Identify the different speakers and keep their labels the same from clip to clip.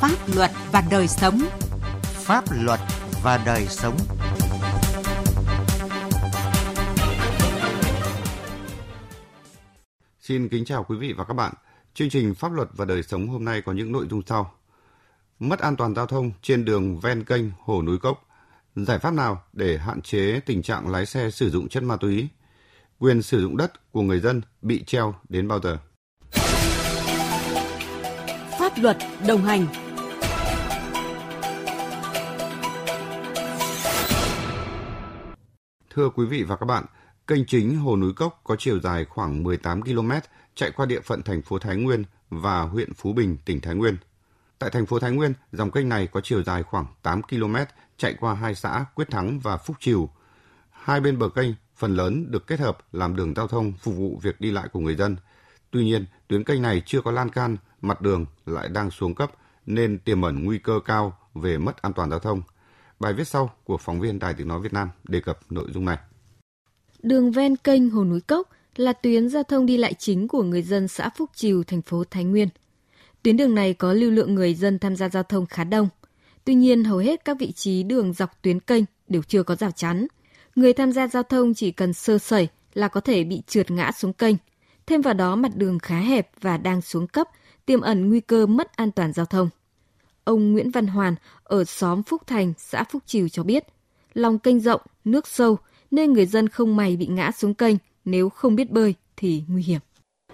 Speaker 1: Pháp luật và đời sống.
Speaker 2: Pháp luật và đời sống.
Speaker 3: Xin kính chào quý vị và các bạn. Chương trình Pháp luật và đời sống hôm nay có những nội dung sau. Mất an toàn giao thông trên đường ven kênh Hồ Núi Cốc. Giải pháp nào để hạn chế tình trạng lái xe sử dụng chất ma túy? Quyền sử dụng đất của người dân bị treo đến bao giờ?
Speaker 1: Pháp luật đồng hành
Speaker 3: Thưa quý vị và các bạn, kênh chính Hồ Núi Cốc có chiều dài khoảng 18 km chạy qua địa phận thành phố Thái Nguyên và huyện Phú Bình, tỉnh Thái Nguyên. Tại thành phố Thái Nguyên, dòng kênh này có chiều dài khoảng 8 km chạy qua hai xã Quyết Thắng và Phúc Triều. Hai bên bờ kênh phần lớn được kết hợp làm đường giao thông phục vụ việc đi lại của người dân. Tuy nhiên, tuyến kênh này chưa có lan can, mặt đường lại đang xuống cấp nên tiềm ẩn nguy cơ cao về mất an toàn giao thông. Bài viết sau của phóng viên Đài Tiếng Nói Việt Nam đề cập nội dung này.
Speaker 4: Đường ven kênh Hồ Núi Cốc là tuyến giao thông đi lại chính của người dân xã Phúc Triều, thành phố Thái Nguyên. Tuyến đường này có lưu lượng người dân tham gia giao thông khá đông. Tuy nhiên, hầu hết các vị trí đường dọc tuyến kênh đều chưa có rào chắn. Người tham gia giao thông chỉ cần sơ sẩy là có thể bị trượt ngã xuống kênh. Thêm vào đó mặt đường khá hẹp và đang xuống cấp, tiềm ẩn nguy cơ mất an toàn giao thông. Ông Nguyễn Văn Hoàn ở xóm Phúc Thành, xã Phúc Triều cho biết, lòng kênh rộng, nước sâu nên người dân không may bị ngã xuống kênh, nếu không biết bơi thì nguy hiểm.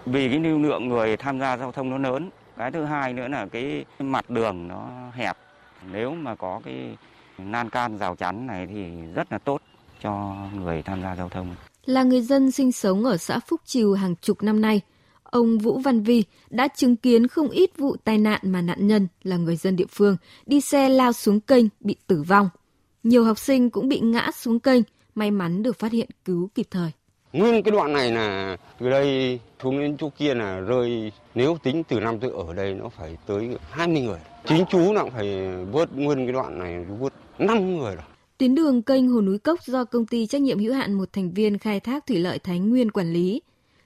Speaker 5: Vì cái lưu lượng người tham gia giao thông nó lớn, cái thứ hai nữa là cái mặt đường nó hẹp. Nếu mà có cái nan can rào chắn này thì rất là tốt cho người tham gia giao thông.
Speaker 4: Là người dân sinh sống ở xã Phúc Triều hàng chục năm nay, ông Vũ Văn Vi đã chứng kiến không ít vụ tai nạn mà nạn nhân là người dân địa phương đi xe lao xuống kênh bị tử vong. Nhiều học sinh cũng bị ngã xuống kênh, may mắn được phát hiện cứu kịp thời.
Speaker 6: Nguyên cái đoạn này là từ đây xuống đến chỗ kia là rơi nếu tính từ năm tôi ở đây nó phải tới 20 người. Chính chú nào phải vớt nguyên cái đoạn này vớt 5 người rồi.
Speaker 4: Tuyến đường kênh Hồ Núi Cốc do công ty trách nhiệm hữu hạn một thành viên khai thác thủy lợi Thái Nguyên quản lý.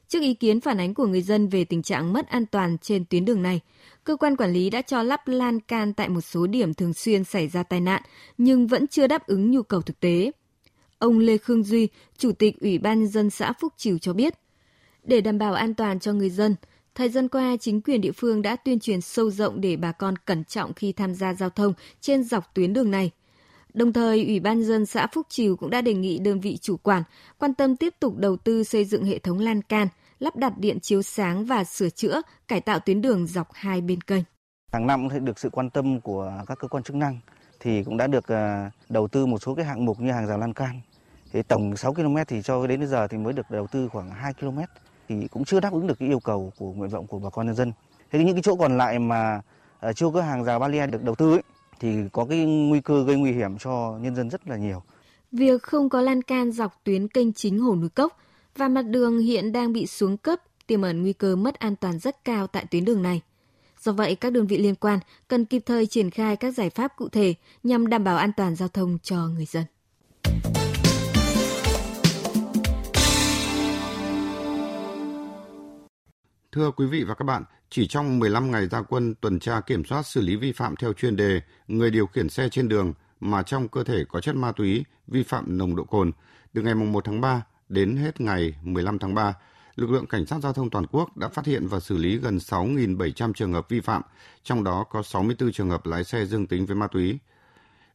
Speaker 4: Trước ý kiến phản ánh của người dân về tình trạng mất an toàn trên tuyến đường này, cơ quan quản lý đã cho lắp lan can tại một số điểm thường xuyên xảy ra tai nạn, nhưng vẫn chưa đáp ứng nhu cầu thực tế. Ông Lê Khương Duy, Chủ tịch Ủy ban dân xã Phúc Triều cho biết, để đảm bảo an toàn cho người dân, thời gian qua chính quyền địa phương đã tuyên truyền sâu rộng để bà con cẩn trọng khi tham gia giao thông trên dọc tuyến đường này. Đồng thời, Ủy ban dân xã Phúc Triều cũng đã đề nghị đơn vị chủ quản quan tâm tiếp tục đầu tư xây dựng hệ thống lan can, lắp đặt điện chiếu sáng và sửa chữa, cải tạo tuyến đường dọc hai bên kênh.
Speaker 7: Hàng năm cũng được sự quan tâm của các cơ quan chức năng thì cũng đã được đầu tư một số cái hạng mục như hàng rào lan can. Thì tổng 6 km thì cho đến bây giờ thì mới được đầu tư khoảng 2 km thì cũng chưa đáp ứng được cái yêu cầu của nguyện vọng của bà con nhân dân. Thế những cái chỗ còn lại mà chưa có hàng rào barrier được đầu tư ấy, thì có cái nguy cơ gây nguy hiểm cho nhân dân rất là nhiều.
Speaker 4: Việc không có lan can dọc tuyến kênh chính Hồ Núi Cốc và mặt đường hiện đang bị xuống cấp, tiềm ẩn nguy cơ mất an toàn rất cao tại tuyến đường này. Do vậy, các đơn vị liên quan cần kịp thời triển khai các giải pháp cụ thể nhằm đảm bảo an toàn giao thông cho người dân.
Speaker 3: Thưa quý vị và các bạn, chỉ trong 15 ngày ra quân tuần tra kiểm soát xử lý vi phạm theo chuyên đề người điều khiển xe trên đường mà trong cơ thể có chất ma túy, vi phạm nồng độ cồn, từ ngày 1 tháng 3 đến hết ngày 15 tháng 3, lực lượng cảnh sát giao thông toàn quốc đã phát hiện và xử lý gần 6.700 trường hợp vi phạm, trong đó có 64 trường hợp lái xe dương tính với ma túy.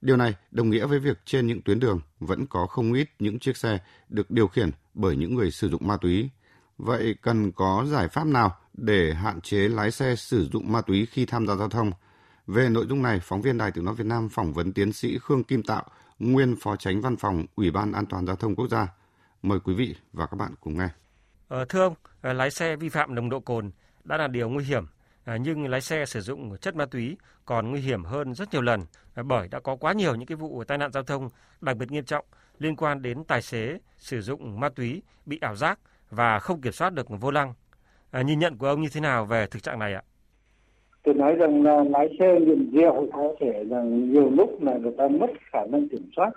Speaker 3: Điều này đồng nghĩa với việc trên những tuyến đường vẫn có không ít những chiếc xe được điều khiển bởi những người sử dụng ma túy. Vậy cần có giải pháp nào để hạn chế lái xe sử dụng ma túy khi tham gia giao thông? Về nội dung này, phóng viên Đài Tiếng Nói Việt Nam phỏng vấn tiến sĩ Khương Kim Tạo, nguyên Phó Tránh Văn phòng Ủy ban An toàn Giao thông Quốc gia. Mời quý vị và các bạn cùng nghe.
Speaker 8: Ờ, thưa ông, lái xe vi phạm nồng độ cồn đã là điều nguy hiểm, nhưng lái xe sử dụng chất ma túy còn nguy hiểm hơn rất nhiều lần bởi đã có quá nhiều những cái vụ tai nạn giao thông đặc biệt nghiêm trọng liên quan đến tài xế sử dụng ma túy bị ảo giác và không kiểm soát được vô lăng. À, nhìn nhận của ông như thế nào về thực trạng này ạ?
Speaker 9: Tôi nói rằng là lái xe nghiện rượu có thể là nhiều lúc là người ta mất khả năng kiểm soát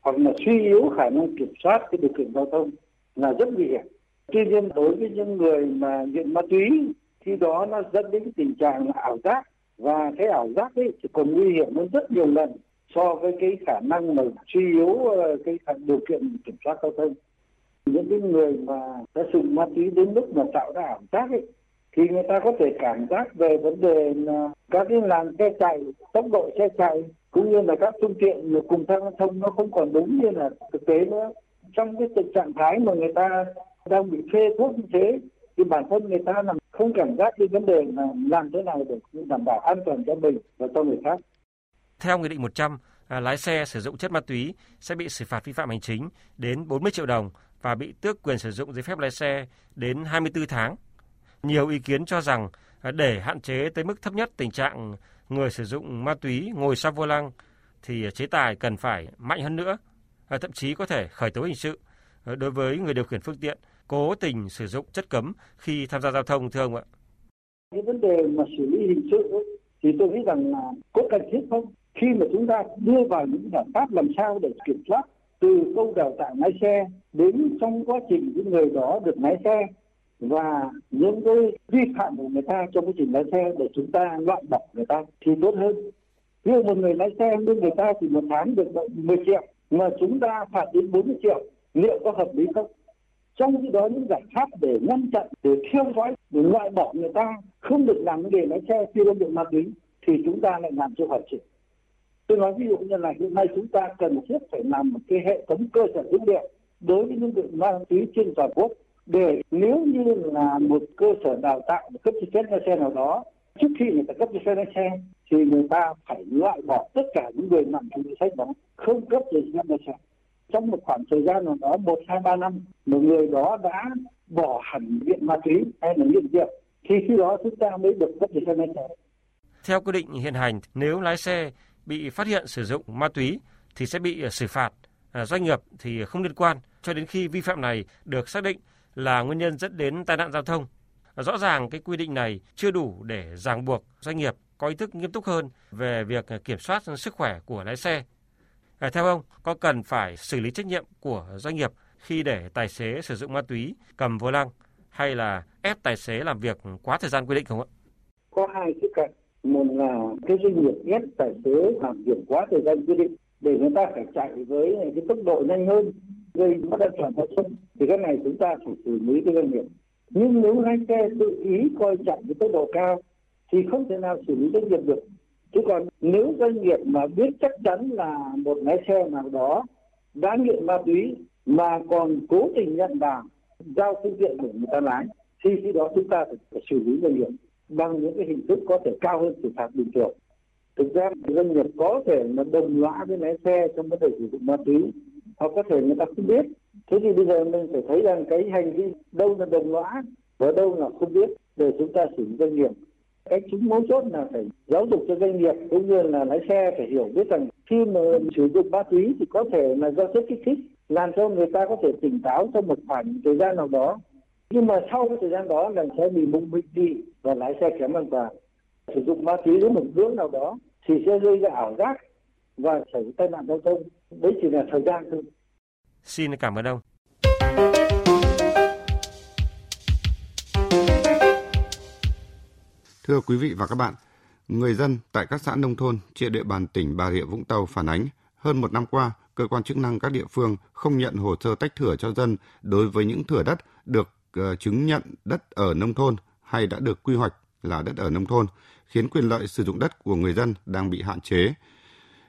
Speaker 9: hoặc là suy yếu khả năng kiểm soát cái điều kiện giao thông là rất nguy hiểm. Tuy nhiên, đối với những người mà nghiện ma túy, khi đó nó dẫn đến tình trạng ảo giác và cái ảo giác ấy thì còn nguy hiểm hơn rất nhiều lần so với cái khả năng mà suy yếu ờ, cái điều kiện kiểm soát giao thông những cái người mà đã sử dụng ma túy đến mức mà tạo ra ảo giác ấy, thì người ta có thể cảm giác về vấn đề là các cái làn xe chạy, tốc độ xe chạy cũng như là các phương tiện cùng tham giao thông nó không còn đúng như là thực tế nữa trong cái tình trạng thái mà người ta đang bị phê thuốc như thế thì bản thân người ta làm không cảm giác cái vấn đề là làm thế nào để đảm bảo an toàn cho mình và cho người khác.
Speaker 8: Theo Nghị định 100, à, lái xe sử dụng chất ma túy sẽ bị xử phạt vi phạm hành chính đến 40 triệu đồng và bị tước quyền sử dụng giấy phép lái xe đến 24 tháng. Nhiều ý kiến cho rằng Ờ, để hạn chế tới mức thấp nhất tình trạng người sử dụng ma túy ngồi sau vô lăng thì chế tài cần phải mạnh hơn nữa, ờ, thậm chí có thể khởi tố hình sự ờ, đối với người điều khiển phương tiện cố tình sử dụng chất cấm khi tham gia giao thông thưa ông ạ?
Speaker 9: Cái vấn đề mà xử lý hình sự ấy, thì tôi nghĩ rằng là có cần thiết không? Khi mà chúng ta đưa vào những giải pháp làm sao để kiểm soát từ câu đào tạo lái xe đến trong quá trình những người đó được lái xe và những cái vi phạm của người ta trong quá trình lái xe để chúng ta loại bỏ người ta thì tốt hơn. Ví dụ một người lái xe nhưng người ta chỉ một tháng được 10 triệu mà chúng ta phạt đến 40 triệu, liệu có hợp lý không? trong khi đó, những giải pháp để ngăn chặn, để theo dõi, để loại bỏ người ta không được làm cái nghề lái xe khi đơn được ma túy thì chúng ta lại làm chưa hoàn chỉnh tôi nói ví dụ như là hiện nay chúng ta cần thiết phải làm một cái hệ thống cơ sở dữ liệu đối với những người ma túy trên toàn quốc để nếu như là một cơ sở đào tạo cấp giấy phép lái xe nào đó trước khi người ta cấp giấy phép lái xe thì người ta phải loại bỏ tất cả những người nằm trong danh sách đó không cấp giấy phép lái xe trong một khoảng thời gian nào đó một hai ba năm một người đó đã bỏ hẳn nghiện ma túy hay là nghiện rượu thì khi đó chúng ta mới được cấp giấy phép lái xe.
Speaker 8: Theo quy định hiện hành, nếu lái xe bị phát hiện sử dụng ma túy thì sẽ bị xử phạt. À, doanh nghiệp thì không liên quan cho đến khi vi phạm này được xác định là nguyên nhân dẫn đến tai nạn giao thông. Rõ ràng cái quy định này chưa đủ để ràng buộc doanh nghiệp có ý thức nghiêm túc hơn về việc kiểm soát sức khỏe của lái xe À, theo ông, có cần phải xử lý trách nhiệm của doanh nghiệp khi để tài xế sử dụng ma túy cầm vô lăng hay là ép tài xế làm việc quá thời gian quy định không ạ?
Speaker 9: Có hai cái cạnh. Một là cái doanh nghiệp ép tài xế làm việc quá thời gian quy định để người ta phải chạy với cái tốc độ nhanh hơn gây mất an toàn giao thông thì cái này chúng ta phải xử lý cái doanh nghiệp. Nhưng nếu lái xe tự ý coi trọng với tốc độ cao thì không thể nào xử lý doanh nghiệp được. Chứ còn nếu doanh nghiệp mà biết chắc chắn là một lái xe nào đó đã nghiện ma túy mà còn cố tình nhận vào giao phương tiện của người ta lái thì khi đó chúng ta phải, phải xử lý doanh nghiệp bằng những cái hình thức có thể cao hơn xử phạt bình thường. Thực ra doanh nghiệp có thể là đồng lõa với lái xe trong vấn đề sử dụng ma túy hoặc có thể người ta không biết. Thế thì bây giờ mình phải thấy rằng cái hành vi đâu là đồng lõa và đâu là không biết để chúng ta xử lý doanh nghiệp. Cái chính mấu chốt là phải giáo dục cho doanh nghiệp cũng như là lái xe phải hiểu biết rằng khi mà sử dụng ma túy thì có thể là do chất kích thích, làm cho người ta có thể tỉnh táo trong một khoảng thời gian nào đó. Nhưng mà sau cái thời gian đó là sẽ bị mông minh đi và lái xe kém an toàn. Sử dụng ma túy đến một ngưỡng nào đó thì sẽ gây ra ảo giác và xảy ra tai nạn giao thông. Đấy chỉ là thời gian thôi
Speaker 8: xin cảm ơn ông
Speaker 3: Thưa quý vị và các bạn, người dân tại các xã nông thôn trên địa bàn tỉnh Bà Rịa Vũng Tàu phản ánh hơn một năm qua, cơ quan chức năng các địa phương không nhận hồ sơ tách thửa cho dân đối với những thửa đất được ờ, chứng nhận đất ở nông thôn hay đã được quy hoạch là đất ở nông thôn, khiến quyền lợi sử dụng đất của người dân đang bị hạn chế.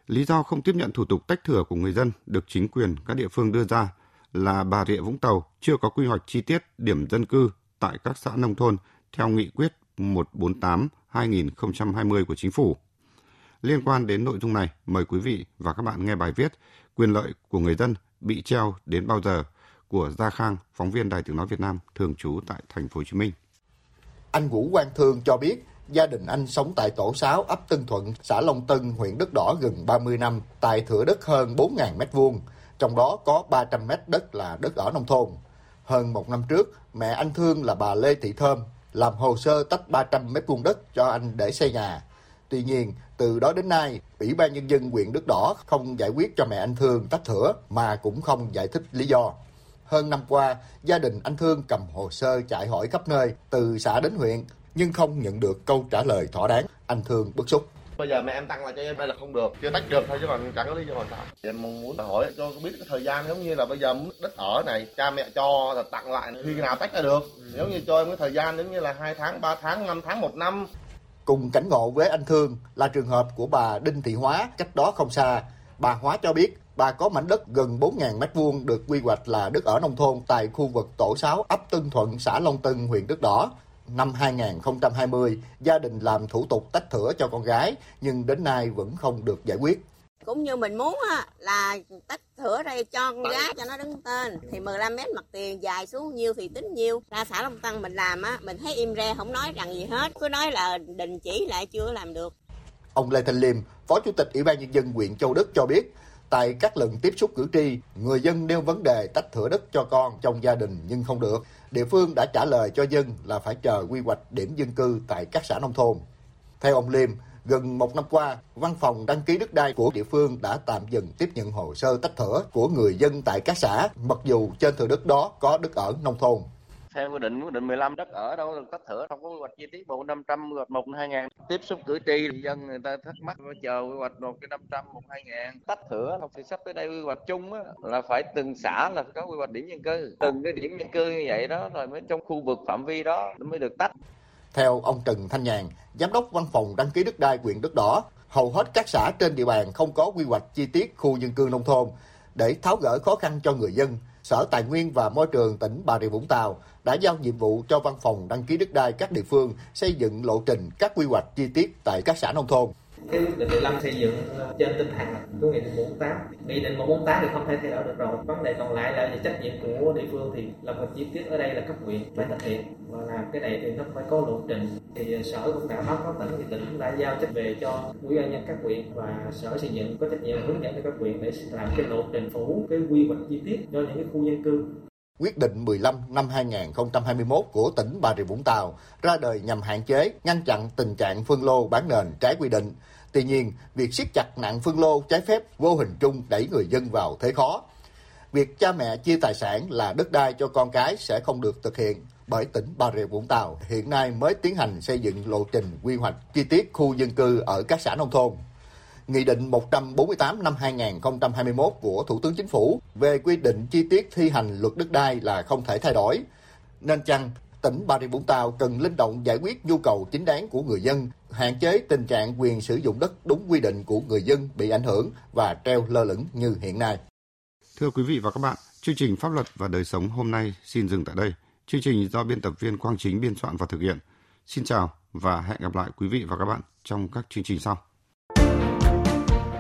Speaker 3: Lý do không tiếp nhận thủ tục tách thửa của người dân được chính quyền các địa phương đưa ra là Bà Rịa Vũng Tàu chưa có quy hoạch chi tiết điểm dân cư tại các xã nông thôn theo nghị quyết 148-2020 của Chính phủ. Liên quan đến nội dung này, mời quý vị và các bạn nghe bài viết Quyền lợi của người dân bị treo đến bao giờ của Gia Khang, phóng viên Đài Tiếng nói Việt Nam thường trú tại thành phố Hồ Chí Minh.
Speaker 10: Anh Vũ Quang Thương cho biết, gia đình anh sống tại tổ 6 ấp Tân Thuận, xã Long Tân, huyện Đất Đỏ gần 30 năm, tại thửa đất hơn 4.000 m2, trong đó có 300 m đất là đất ở nông thôn. Hơn một năm trước, mẹ anh Thương là bà Lê Thị Thơm làm hồ sơ tách 300 mét vuông đất cho anh để xây nhà. Tuy nhiên, từ đó đến nay, Ủy ban Nhân dân huyện đức Đỏ không giải quyết cho mẹ anh Thương tách thửa mà cũng không giải thích lý do. Hơn năm qua, gia đình anh Thương cầm hồ sơ chạy hỏi khắp nơi, từ xã đến huyện, nhưng không nhận được câu trả lời thỏa đáng. Anh Thương bức xúc.
Speaker 11: Bây giờ mẹ em tăng lại cho em đây là không được, chưa tách được thôi chứ còn chẳng có lý do làm sao. Em mong muốn hỏi cho biết cái thời gian giống như là bây giờ đất ở này cha mẹ cho là tặng lại khi nào tách ra được. Nếu như cho em cái thời gian giống như là 2 tháng, 3 tháng, 5 tháng, 1 năm.
Speaker 10: Cùng cảnh ngộ với anh Thương là trường hợp của bà Đinh Thị Hóa cách đó không xa. Bà Hóa cho biết bà có mảnh đất gần 4.000 m2 được quy hoạch là đất ở nông thôn tại khu vực tổ 6 ấp Tân Thuận, xã Long Tân, huyện Đất Đỏ. Năm 2020, gia đình làm thủ tục tách thửa cho con gái nhưng đến nay vẫn không được giải quyết.
Speaker 12: Cũng như mình muốn á, là tách thửa đây cho con gái cho nó đứng tên. Thì 15 mét mặt tiền dài xuống nhiêu thì tính nhiêu. Ra xã Long Tân mình làm á mình thấy im re không nói rằng gì hết. Cứ nói là đình chỉ lại chưa làm được.
Speaker 10: Ông Lê Thanh Liêm, Phó Chủ tịch Ủy ban Nhân dân huyện Châu Đức cho biết, tại các lần tiếp xúc cử tri, người dân nêu vấn đề tách thửa đất cho con trong gia đình nhưng không được. Địa phương đã trả lời cho dân là phải chờ quy hoạch điểm dân cư tại các xã nông thôn. Theo ông Liêm, gần một năm qua, văn phòng đăng ký đất đai của địa phương đã tạm dừng tiếp nhận hồ sơ tách thửa của người dân tại các xã, mặc dù trên thửa đất đó có đất ở nông thôn
Speaker 13: theo quy định quyết định 15 đất ở đâu được tách thửa không có quy hoạch chi tiết bộ 500 quy hoạch 1 2000 tiếp xúc cử tri dân người ta thắc mắc chờ quy hoạch một cái 500 một 2000 tách thửa không thì sắp tới đây quy hoạch chung á, là phải từng xã là phải có quy hoạch điểm dân cư. Từng cái điểm dân cư như vậy đó rồi mới trong khu vực phạm vi đó mới được tách.
Speaker 10: Theo ông Trần Thanh Nhàn, giám đốc văn phòng đăng ký đất đai huyện Đất Đỏ, hầu hết các xã trên địa bàn không có quy hoạch chi tiết khu dân cư nông thôn để tháo gỡ khó khăn cho người dân. Sở Tài nguyên và Môi trường tỉnh Bà Rịa Vũng Tàu đã giao nhiệm vụ cho văn phòng đăng ký đất đai các địa phương xây dựng lộ trình các quy hoạch chi tiết tại các xã nông thôn
Speaker 14: cái quyết định 15 xây dựng trên tinh thần của nghị định 148 nghị định 148 thì không thể thay đổi được rồi. Vấn đề còn lại là về trách nhiệm của địa phương thì là một chi tiết ở đây là cấp huyện phải thực hiện. Và làm cái này thì nó phải có lộ trình. Thì ờ, sở cũng đã báo cáo tỉnh, thì tỉnh đã giao trách về cho ủy ban nhân các huyện và sở xây dựng có trách nhiệm hướng dẫn cho các huyện để làm cái lộ trình phủ cái quy hoạch chi tiết cho những cái khu dân cư.
Speaker 10: Quyết định 15 năm 2021 của tỉnh Bà Rịa Vũng Tàu ra đời nhằm hạn chế, ngăn chặn tình trạng phân lô bán nền trái quy định. Tuy nhiên, việc siết chặt nạn phân lô trái phép vô hình chung đẩy người dân vào thế khó. Việc cha mẹ chia tài sản là đất đai cho con cái sẽ không được thực hiện bởi tỉnh Bà Rịa Vũng Tàu hiện nay mới tiến hành xây dựng lộ trình quy hoạch chi tiết khu dân cư ở các xã nông thôn. Nghị định 148 năm 2021 của Thủ tướng Chính phủ về quy định chi tiết thi hành luật đất đai là không thể thay đổi. Nên chăng tỉnh Bà Rịa Vũng Tàu cần linh động giải quyết nhu cầu chính đáng của người dân, hạn chế tình trạng quyền sử dụng đất đúng quy định của người dân bị ảnh hưởng và treo lơ lửng như hiện nay.
Speaker 3: Thưa quý vị và các bạn, chương trình Pháp luật và đời sống hôm nay xin dừng tại đây. Chương trình do biên tập viên Quang Chính biên soạn và thực hiện. Xin chào và hẹn gặp lại quý vị và các bạn trong các chương trình sau.